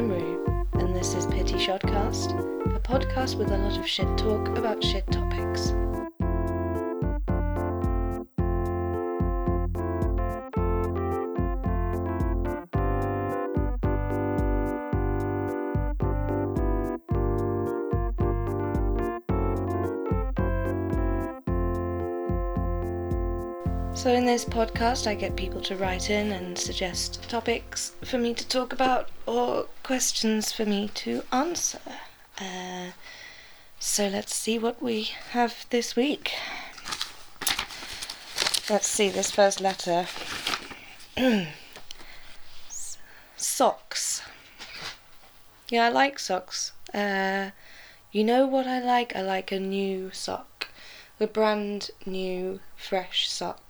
I'm Rue, and this is Pity Shotcast, a podcast with a lot of shit talk about shit topics. So, in this podcast, I get people to write in and suggest topics for me to talk about or questions for me to answer. Uh, so, let's see what we have this week. Let's see this first letter. socks. Yeah, I like socks. Uh, you know what I like? I like a new sock. A brand new, fresh sock.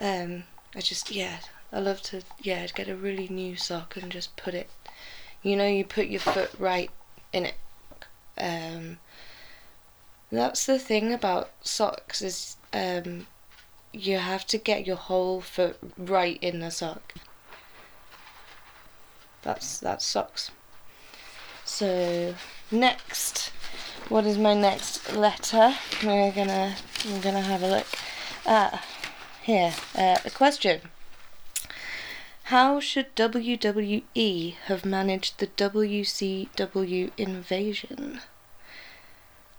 Um, I just yeah, I love to yeah get a really new sock and just put it. You know, you put your foot right in it. Um, that's the thing about socks is um, you have to get your whole foot right in the sock. That's that's socks. So next, what is my next letter? We're gonna we're gonna have a look. Ah, here, uh, a question. How should WWE have managed the WCW invasion?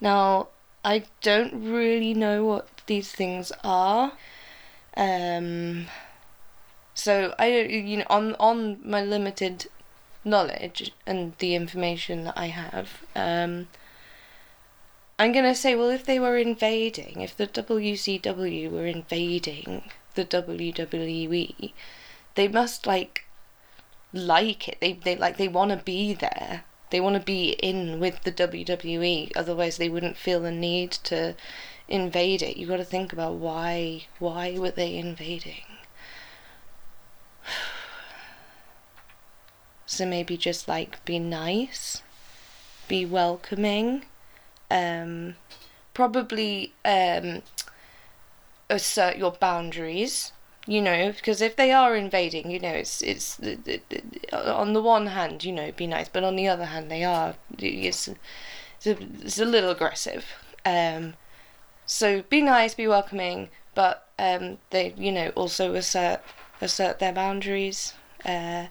Now, I don't really know what these things are. Um, so I you know on on my limited knowledge and the information that I have, um, I'm gonna say, well, if they were invading, if the WCW were invading the WWE, they must like like it. They they like they want to be there. They want to be in with the WWE. Otherwise, they wouldn't feel the need to invade it. You got to think about why why were they invading? So maybe just like be nice, be welcoming um, probably um, assert your boundaries. You know, because if they are invading, you know, it's it's on the one hand, you know, be nice, but on the other hand, they are it's it's a, it's a little aggressive. Um, so be nice, be welcoming, but um, they you know also assert assert their boundaries. Uh,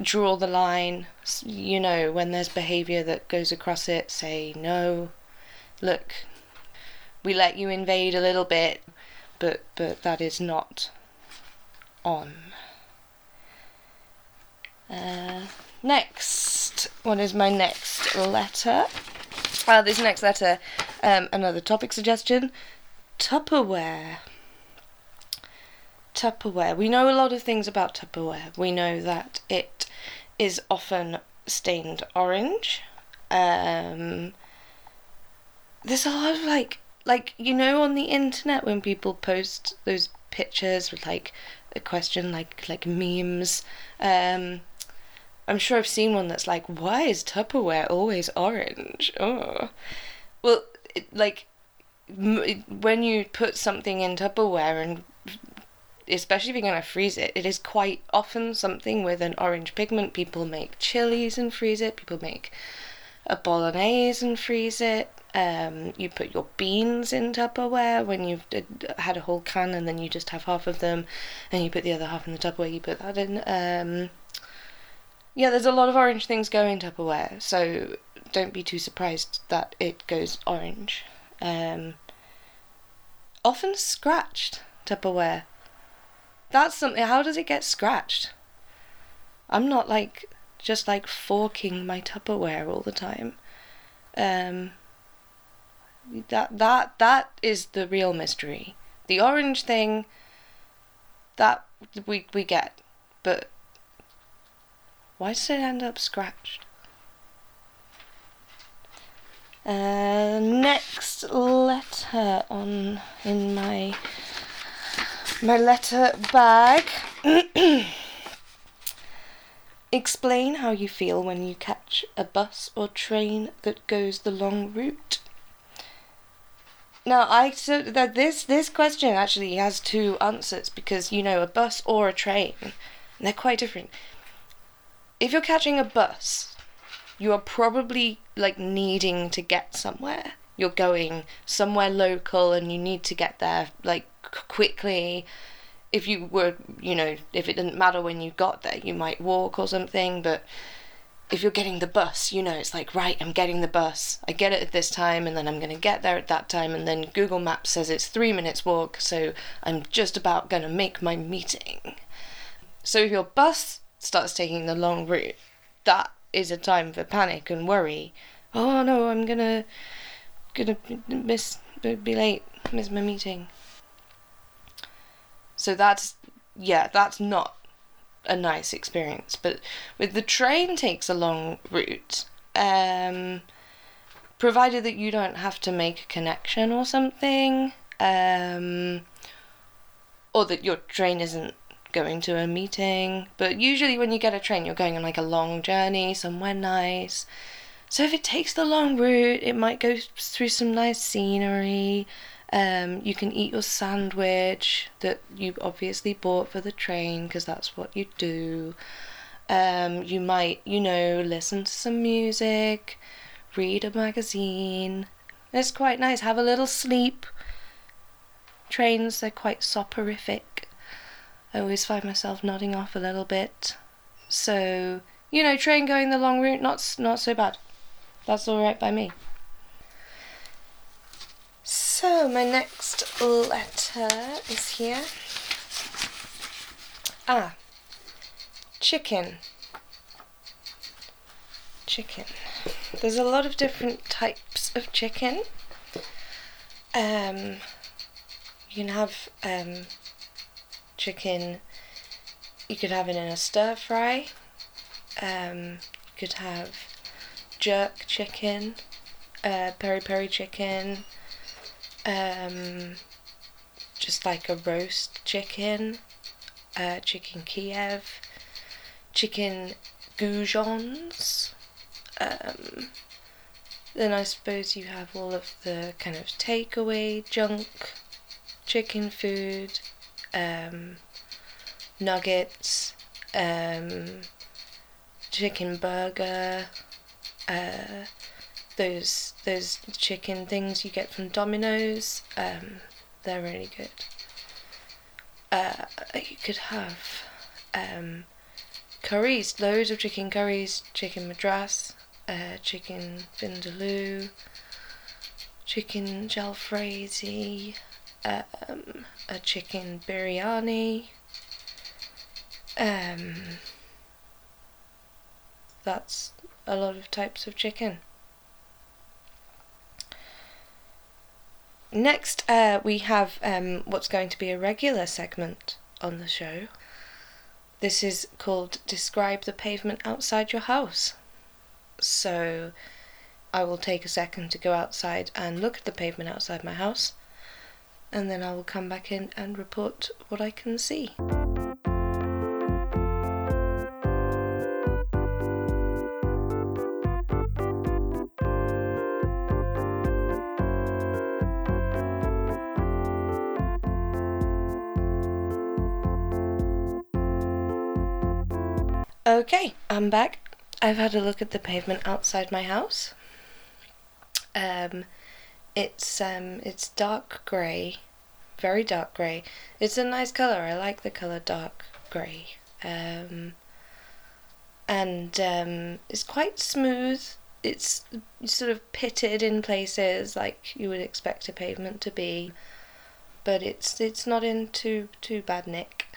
draw the line, you know, when there's behavior that goes across it, say no. Look, we let you invade a little bit, but but that is not on. Uh, next, what is my next letter? Uh, this next letter, um, another topic suggestion Tupperware. Tupperware. We know a lot of things about Tupperware. We know that it is often stained orange. Um, there's a lot of like, like you know, on the internet when people post those pictures with like a question, like like memes. Um, I'm sure I've seen one that's like, why is Tupperware always orange? Oh, well, it, like m- when you put something in Tupperware and especially if you're going to freeze it, it is quite often something with an orange pigment. People make chilies and freeze it. People make a bolognese and freeze it. Um, you put your beans in Tupperware when you've had a whole can and then you just have half of them, and you put the other half in the Tupperware. You put that in. Um, yeah, there's a lot of orange things go in Tupperware, so don't be too surprised that it goes orange. Um, often scratched Tupperware that's something. How does it get scratched? I'm not like just like forking my Tupperware all the time. Um, that that that is the real mystery. The orange thing. That we we get, but why does it end up scratched? Uh, next letter on in my my letter bag. Explain how you feel when you catch a bus or train that goes the long route. Now, I so that this this question actually has two answers because you know a bus or a train, they're quite different. if you're catching a bus, you are probably like needing to get somewhere. You're going somewhere local and you need to get there like quickly. If you were, you know, if it didn't matter when you got there, you might walk or something, but if you're getting the bus, you know, it's like, right, I'm getting the bus. I get it at this time, and then I'm going to get there at that time, and then Google Maps says it's three minutes walk, so I'm just about going to make my meeting. So if your bus starts taking the long route, that is a time for panic and worry. Oh no, I'm gonna gonna miss be late, miss my meeting. So that's yeah, that's not a nice experience. But with the train takes a long route, um, provided that you don't have to make a connection or something, um, or that your train isn't going to a meeting. But usually, when you get a train, you're going on like a long journey somewhere nice. So if it takes the long route, it might go through some nice scenery. Um, you can eat your sandwich that you obviously bought for the train because that's what you do. Um, you might, you know, listen to some music, read a magazine. It's quite nice. Have a little sleep. Trains, they're quite soporific. I always find myself nodding off a little bit. So, you know, train going the long route, not, not so bad. That's alright by me. So, my next letter is here. Ah, chicken. Chicken. There's a lot of different types of chicken. Um, you can have um, chicken, you could have it in a stir fry. Um, you could have jerk chicken, uh, peri peri chicken, um, just like a roast chicken, uh, chicken Kiev, chicken goujons. Um, then I suppose you have all of the kind of takeaway junk, chicken food, um, nuggets, um, chicken burger, uh, those those chicken things you get from Domino's. Um, they're really good. Uh, you could have um, curries, loads of chicken curries, chicken madras, uh, chicken vindaloo, chicken jalfrezi, um, a chicken biryani. Um, that's a lot of types of chicken. Next, uh, we have um, what's going to be a regular segment on the show. This is called Describe the Pavement Outside Your House. So, I will take a second to go outside and look at the pavement outside my house, and then I will come back in and report what I can see. Okay, I'm back. I've had a look at the pavement outside my house. Um, it's um, it's dark grey, very dark grey. It's a nice color. I like the color dark grey. Um, and um, it's quite smooth. It's sort of pitted in places like you would expect a pavement to be, but it's it's not in too too bad nick.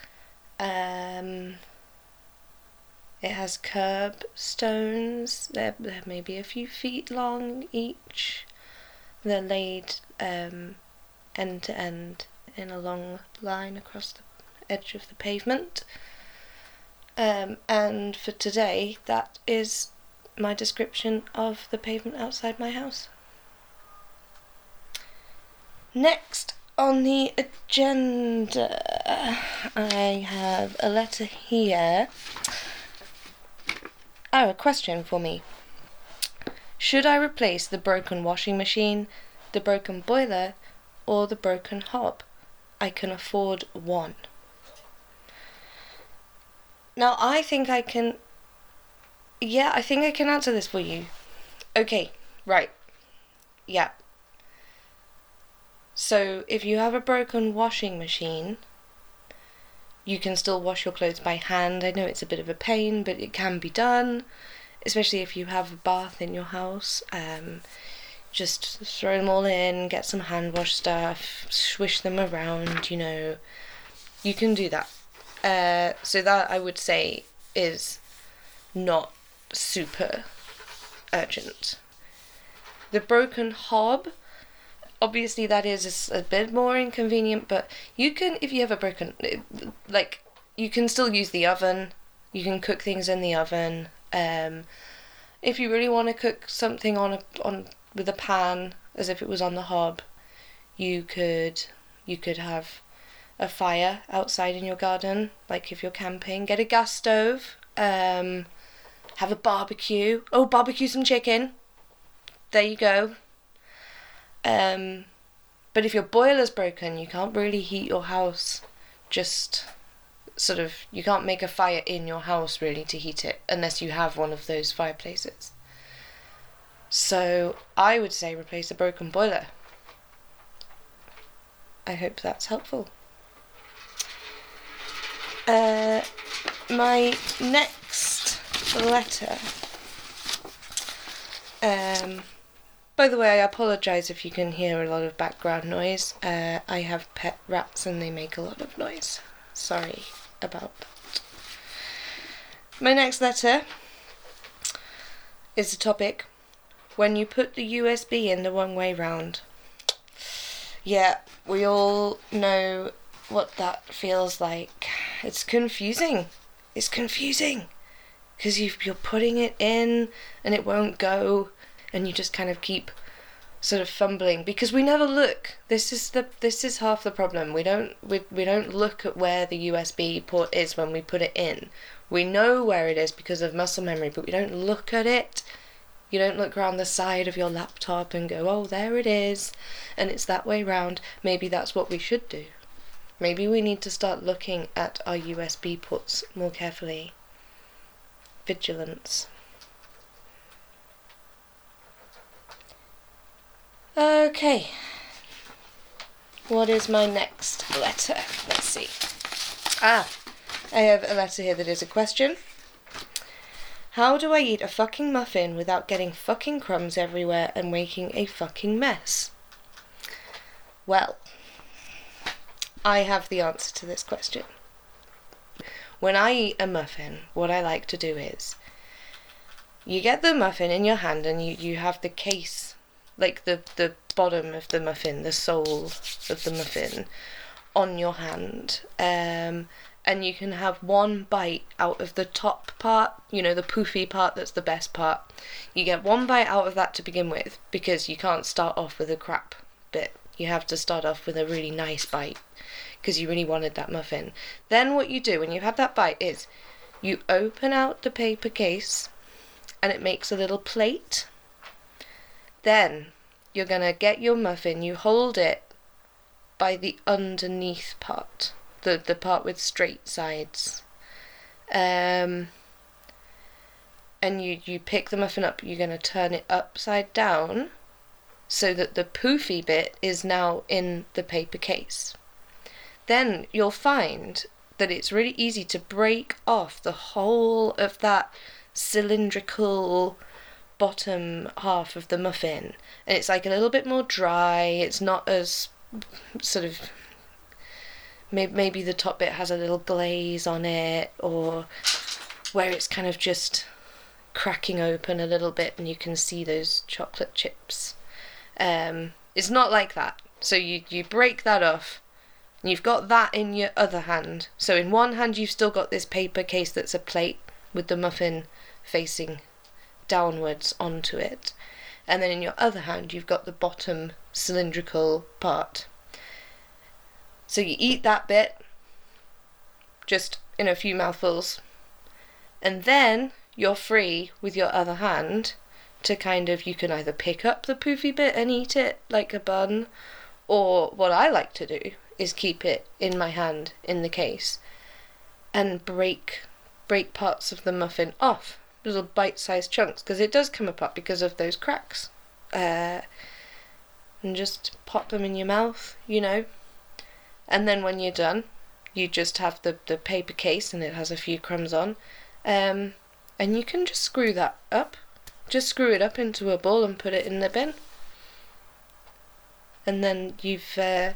Um, it has curb stones. They're, they're maybe a few feet long each. They're laid um, end to end in a long line across the edge of the pavement. Um, and for today, that is my description of the pavement outside my house. Next on the agenda, I have a letter here Oh, a question for me. Should I replace the broken washing machine, the broken boiler, or the broken hob? I can afford one. Now, I think I can Yeah, I think I can answer this for you. Okay, right. Yeah. So, if you have a broken washing machine, you can still wash your clothes by hand. I know it's a bit of a pain, but it can be done, especially if you have a bath in your house. Um, just throw them all in, get some hand wash stuff, swish them around, you know. You can do that. Uh, so, that I would say is not super urgent. The broken hob, obviously that is a bit more inconvenient, but you can, if you have a broken, like, you can still use the oven. You can cook things in the oven. Um, if you really want to cook something on a on with a pan as if it was on the hob, you could you could have a fire outside in your garden, like if you're camping. Get a gas stove. Um, have a barbecue. Oh, barbecue some chicken. There you go. Um, but if your boiler's broken, you can't really heat your house. Just sort of, you can't make a fire in your house really to heat it unless you have one of those fireplaces. So I would say replace a broken boiler. I hope that's helpful. Uh, my next letter. Um, by the way, I apologise if you can hear a lot of background noise. Uh, I have pet rats and they make a lot of noise. Sorry about that. My next letter is the topic when you put the USB in the wrong way round. Yeah, we all know what that feels like. It's confusing. It's confusing because you're putting it in and it won't go and you just kind of keep sort of fumbling because we never look. This is the this is half the problem. We don't we, we don't look at where the USB port is when we put it in. We know where it is because of muscle memory but we don't look at it. You don't look around the side of your laptop and go oh there it is and it's that way round. Maybe that's what we should do. Maybe we need to start looking at our USB ports more carefully. Vigilance. Okay. What is my next letter? Let's see. Ah, I have a letter here that is a question. How do I eat a fucking muffin without getting fucking crumbs everywhere and making a fucking mess? Well, I have the answer to this question. When I eat a muffin, what I like to do is you get the muffin in your hand and you, you have the case, like the, the bottom of the muffin, the sole of the muffin on your hand. Um, and you can have one bite out of the top part, you know, the poofy part that's the best part. You get one bite out of that to begin with because you can't start off with a crap bit. You have to start off with a really nice bite because you really wanted that muffin. Then what you do when you've had that bite is you open out the paper case and it makes a little plate. Then you're going to get your muffin, you hold it by the underneath part, the, the part with straight sides. Um, and you, you pick the muffin up, you're going to turn it upside down so that the poofy bit is now in the paper case then you'll find that it's really easy to break off the whole of that cylindrical bottom half of the muffin. And it's like a little bit more dry, it's not as sort of. Maybe the top bit has a little glaze on it, or where it's kind of just cracking open a little bit and you can see those chocolate chips. Um, it's not like that. So you, you break that off you've got that in your other hand. So in one hand you've still got this paper case that's a plate with the muffin facing downwards onto it. And then in your other hand you've got the bottom cylindrical part. So you eat that bit just in a few mouthfuls. And then you're free with your other hand to kind of you can either pick up the poofy bit and eat it like a bun or what I like to do is keep it in my hand in the case and break break parts of the muffin off little bite-sized chunks because it does come apart because of those cracks. Uh, and just pop them in your mouth, you know. And then when you're done, you just have the, the paper case and it has a few crumbs on. Um, and you can just screw that up. Just screw it up into a ball and put it in the bin. And then you've uh,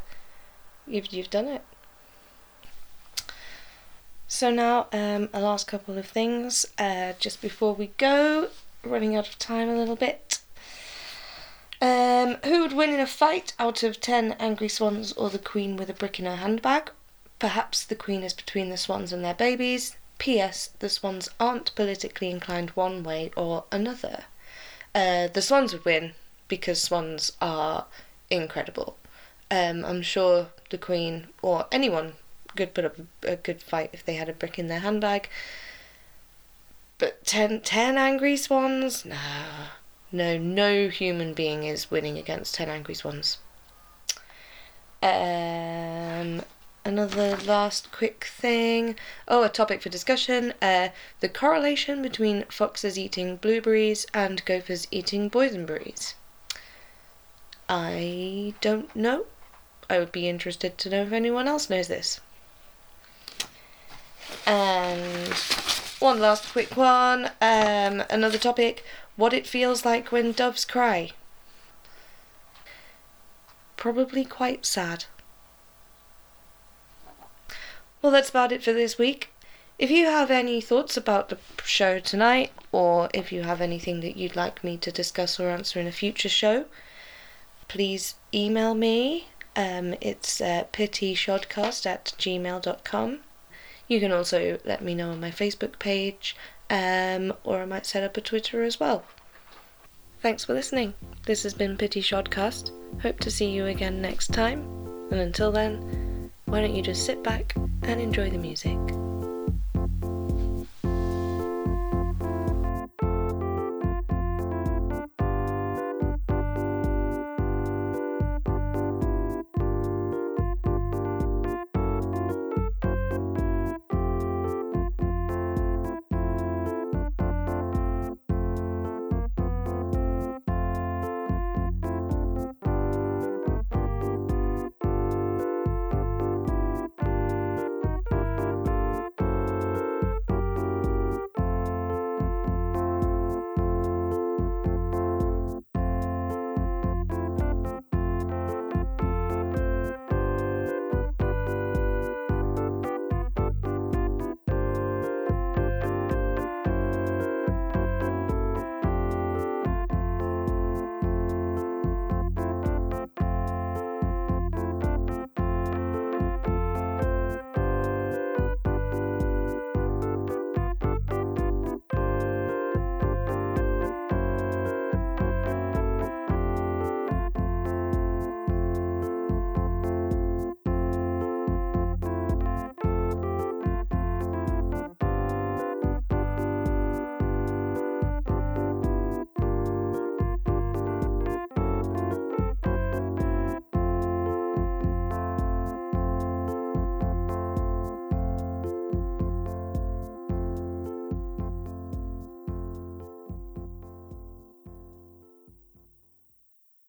you've you've done it. So now um, a last couple of things uh, just before we go. Running out of time a little bit. Um, who would win in a fight out of 10 angry swans or the queen with a brick in her handbag? Perhaps the queen is between the swans and their babies. P.S. The swans aren't politically inclined one way or another. Uh, the swans would win because swans are incredible. Um, I'm sure the queen or anyone could put up a good fight if they had a brick in their handbag. But ten, ten angry swans? No. No, no human being is winning against 10 angry swans. Um, another last quick thing. Oh, a topic for discussion. Uh, the correlation between foxes eating blueberries and gophers eating boysenberries. I don't know. I would be interested to know if anyone else knows this. And one last quick one. Um, another topic what it feels like when doves cry. Probably quite sad. Well, that's about it for this week. If you have any thoughts about the show tonight, or if you have anything that you'd like me to discuss or answer in a future show, please email me. Um, it's uh, pityshodcast at gmail.com. You can also let me know on my Facebook page, um, or I might set up a Twitter as well. Thanks for listening. This has been Pity Shodcast. Hope to see you again next time. And until then, why don't you just sit back and enjoy the music?